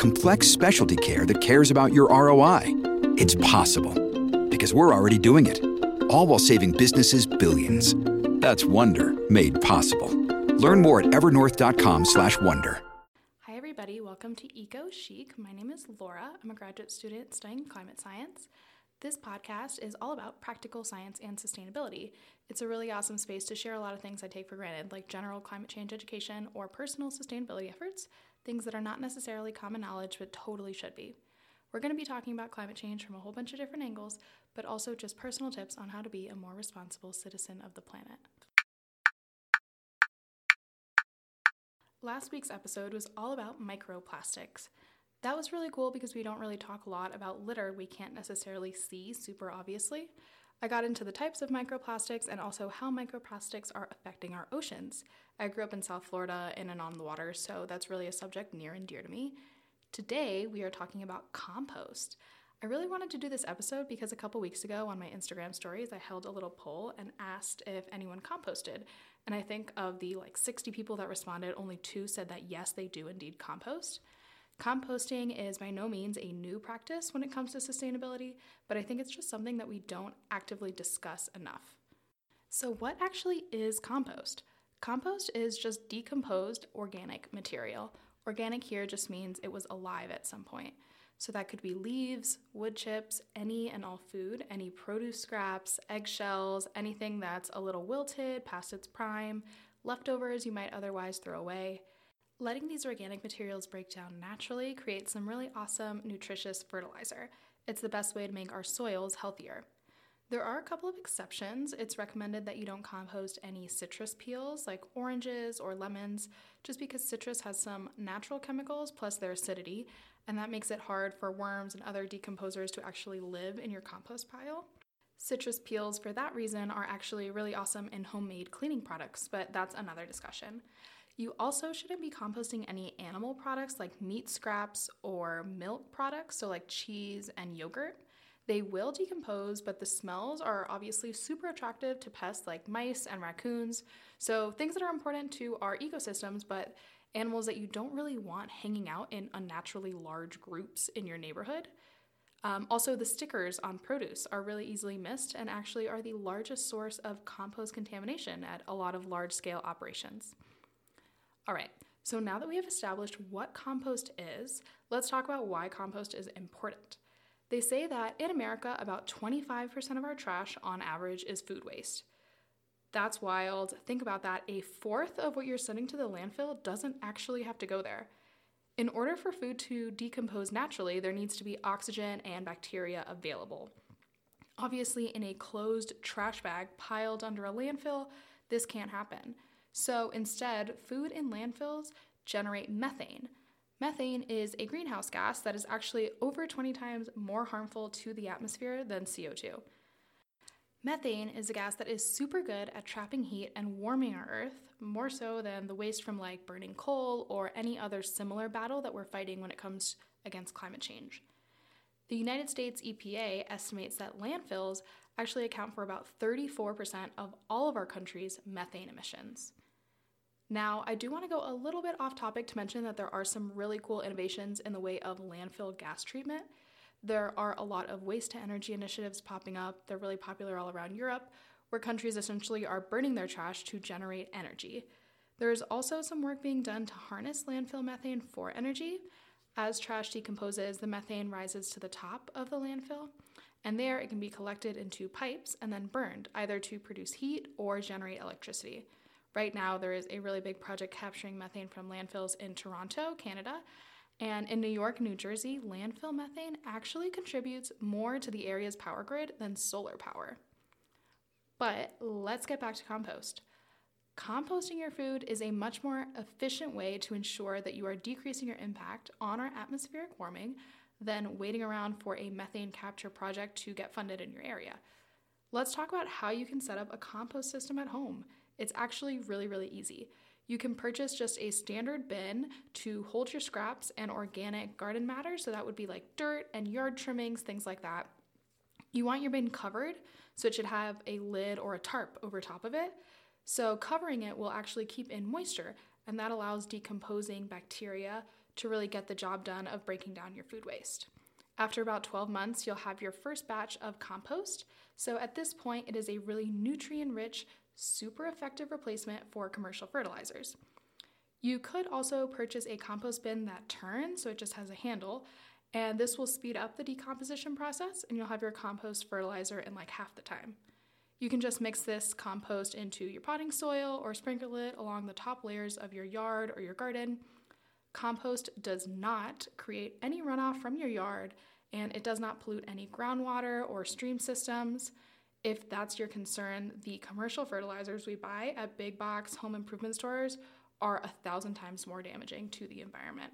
Complex specialty care that cares about your ROI? It's possible. Because we're already doing it. All while saving businesses billions. That's Wonder made possible. Learn more at evernorth.com/wonder. Hi, everybody. Welcome to Eco Chic. My name is Laura. I'm a graduate student studying climate science. This podcast is all about practical science and sustainability. It's a really awesome space to share a lot of things I take for granted, like general climate change education or personal sustainability efforts, things that are not necessarily common knowledge but totally should be. We're going to be talking about climate change from a whole bunch of different angles, but also just personal tips on how to be a more responsible citizen of the planet. Last week's episode was all about microplastics. That was really cool because we don't really talk a lot about litter we can't necessarily see super obviously. I got into the types of microplastics and also how microplastics are affecting our oceans. I grew up in South Florida in and on the water, so that's really a subject near and dear to me. Today, we are talking about compost. I really wanted to do this episode because a couple weeks ago on my Instagram stories, I held a little poll and asked if anyone composted. And I think of the like 60 people that responded, only two said that yes, they do indeed compost. Composting is by no means a new practice when it comes to sustainability, but I think it's just something that we don't actively discuss enough. So, what actually is compost? Compost is just decomposed organic material. Organic here just means it was alive at some point. So, that could be leaves, wood chips, any and all food, any produce scraps, eggshells, anything that's a little wilted, past its prime, leftovers you might otherwise throw away. Letting these organic materials break down naturally creates some really awesome, nutritious fertilizer. It's the best way to make our soils healthier. There are a couple of exceptions. It's recommended that you don't compost any citrus peels like oranges or lemons, just because citrus has some natural chemicals plus their acidity, and that makes it hard for worms and other decomposers to actually live in your compost pile. Citrus peels, for that reason, are actually really awesome in homemade cleaning products, but that's another discussion. You also shouldn't be composting any animal products like meat scraps or milk products, so like cheese and yogurt. They will decompose, but the smells are obviously super attractive to pests like mice and raccoons. So, things that are important to our ecosystems, but animals that you don't really want hanging out in unnaturally large groups in your neighborhood. Um, also, the stickers on produce are really easily missed and actually are the largest source of compost contamination at a lot of large scale operations. All right, so now that we have established what compost is, let's talk about why compost is important. They say that in America, about 25% of our trash on average is food waste. That's wild. Think about that. A fourth of what you're sending to the landfill doesn't actually have to go there. In order for food to decompose naturally, there needs to be oxygen and bacteria available. Obviously, in a closed trash bag piled under a landfill, this can't happen. So instead, food in landfills generate methane. Methane is a greenhouse gas that is actually over 20 times more harmful to the atmosphere than CO2. Methane is a gas that is super good at trapping heat and warming our Earth, more so than the waste from like burning coal or any other similar battle that we're fighting when it comes against climate change. The United States EPA estimates that landfills actually account for about 34% of all of our country's methane emissions. Now, I do want to go a little bit off topic to mention that there are some really cool innovations in the way of landfill gas treatment. There are a lot of waste to energy initiatives popping up. They're really popular all around Europe, where countries essentially are burning their trash to generate energy. There is also some work being done to harness landfill methane for energy. As trash decomposes, the methane rises to the top of the landfill, and there it can be collected into pipes and then burned, either to produce heat or generate electricity. Right now, there is a really big project capturing methane from landfills in Toronto, Canada. And in New York, New Jersey, landfill methane actually contributes more to the area's power grid than solar power. But let's get back to compost. Composting your food is a much more efficient way to ensure that you are decreasing your impact on our atmospheric warming than waiting around for a methane capture project to get funded in your area. Let's talk about how you can set up a compost system at home. It's actually really, really easy. You can purchase just a standard bin to hold your scraps and organic garden matter, so that would be like dirt and yard trimmings, things like that. You want your bin covered, so it should have a lid or a tarp over top of it. So, covering it will actually keep in moisture, and that allows decomposing bacteria to really get the job done of breaking down your food waste. After about 12 months, you'll have your first batch of compost. So, at this point, it is a really nutrient rich, super effective replacement for commercial fertilizers. You could also purchase a compost bin that turns, so it just has a handle, and this will speed up the decomposition process, and you'll have your compost fertilizer in like half the time. You can just mix this compost into your potting soil or sprinkle it along the top layers of your yard or your garden. Compost does not create any runoff from your yard and it does not pollute any groundwater or stream systems. If that's your concern, the commercial fertilizers we buy at big box home improvement stores are a thousand times more damaging to the environment.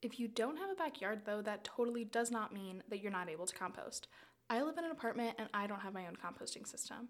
If you don't have a backyard, though, that totally does not mean that you're not able to compost. I live in an apartment and I don't have my own composting system.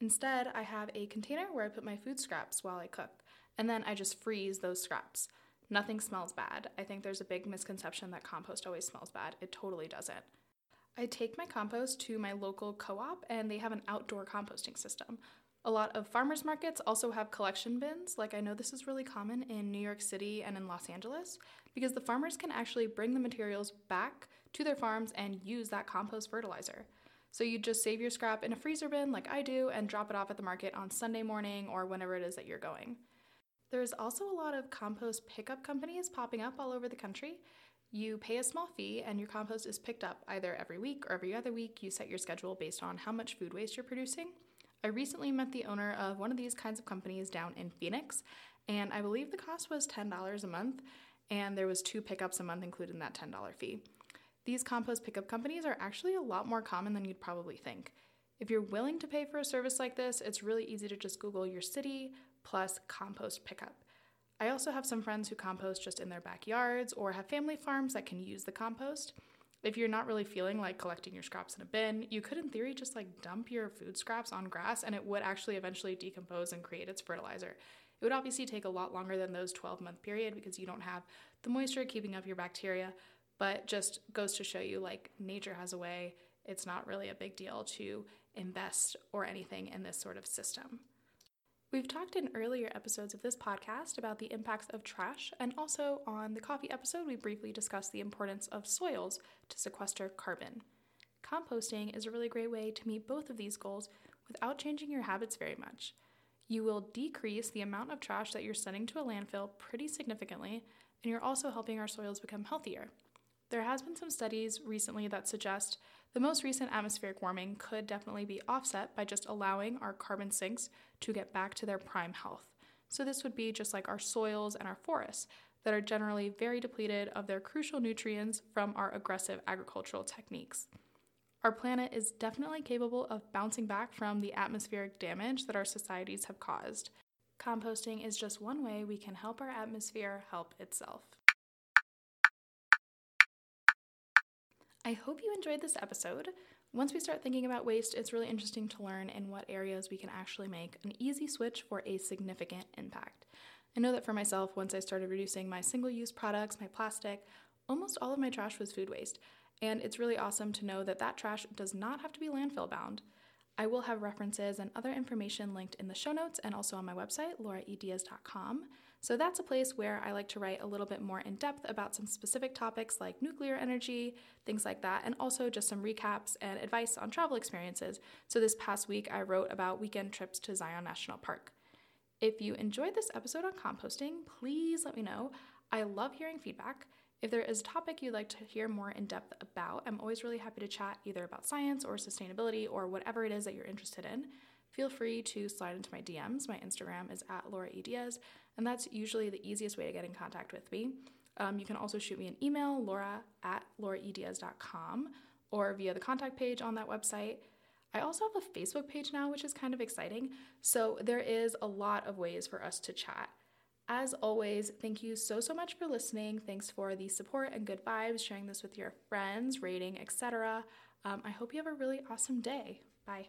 Instead, I have a container where I put my food scraps while I cook, and then I just freeze those scraps. Nothing smells bad. I think there's a big misconception that compost always smells bad. It totally doesn't. I take my compost to my local co op, and they have an outdoor composting system. A lot of farmers markets also have collection bins. Like, I know this is really common in New York City and in Los Angeles because the farmers can actually bring the materials back to their farms and use that compost fertilizer. So you just save your scrap in a freezer bin like I do and drop it off at the market on Sunday morning or whenever it is that you're going. There's also a lot of compost pickup companies popping up all over the country. You pay a small fee and your compost is picked up either every week or every other week. You set your schedule based on how much food waste you're producing. I recently met the owner of one of these kinds of companies down in Phoenix, and I believe the cost was $10 a month, and there was two pickups a month included in that $10 fee. These compost pickup companies are actually a lot more common than you'd probably think. If you're willing to pay for a service like this, it's really easy to just Google your city plus compost pickup. I also have some friends who compost just in their backyards or have family farms that can use the compost. If you're not really feeling like collecting your scraps in a bin, you could, in theory, just like dump your food scraps on grass and it would actually eventually decompose and create its fertilizer. It would obviously take a lot longer than those 12 month period because you don't have the moisture keeping up your bacteria, but just goes to show you like nature has a way. It's not really a big deal to invest or anything in this sort of system. We've talked in earlier episodes of this podcast about the impacts of trash, and also on the coffee episode, we briefly discussed the importance of soils to sequester carbon. Composting is a really great way to meet both of these goals without changing your habits very much. You will decrease the amount of trash that you're sending to a landfill pretty significantly, and you're also helping our soils become healthier. There has been some studies recently that suggest the most recent atmospheric warming could definitely be offset by just allowing our carbon sinks to get back to their prime health. So this would be just like our soils and our forests that are generally very depleted of their crucial nutrients from our aggressive agricultural techniques. Our planet is definitely capable of bouncing back from the atmospheric damage that our societies have caused. Composting is just one way we can help our atmosphere help itself. I hope you enjoyed this episode. Once we start thinking about waste, it's really interesting to learn in what areas we can actually make an easy switch for a significant impact. I know that for myself, once I started reducing my single use products, my plastic, almost all of my trash was food waste. And it's really awesome to know that that trash does not have to be landfill bound. I will have references and other information linked in the show notes and also on my website, lauraediaz.com. So that's a place where I like to write a little bit more in depth about some specific topics like nuclear energy, things like that, and also just some recaps and advice on travel experiences. So this past week, I wrote about weekend trips to Zion National Park. If you enjoyed this episode on composting, please let me know. I love hearing feedback. If there is a topic you'd like to hear more in depth about, I'm always really happy to chat either about science or sustainability or whatever it is that you're interested in feel free to slide into my DMs. My Instagram is at Laura E. Diaz, and that's usually the easiest way to get in contact with me. Um, you can also shoot me an email, laura at lauraediaz.com, or via the contact page on that website. I also have a Facebook page now, which is kind of exciting. So there is a lot of ways for us to chat. As always, thank you so, so much for listening. Thanks for the support and good vibes, sharing this with your friends, rating, etc. Um, I hope you have a really awesome day. Bye.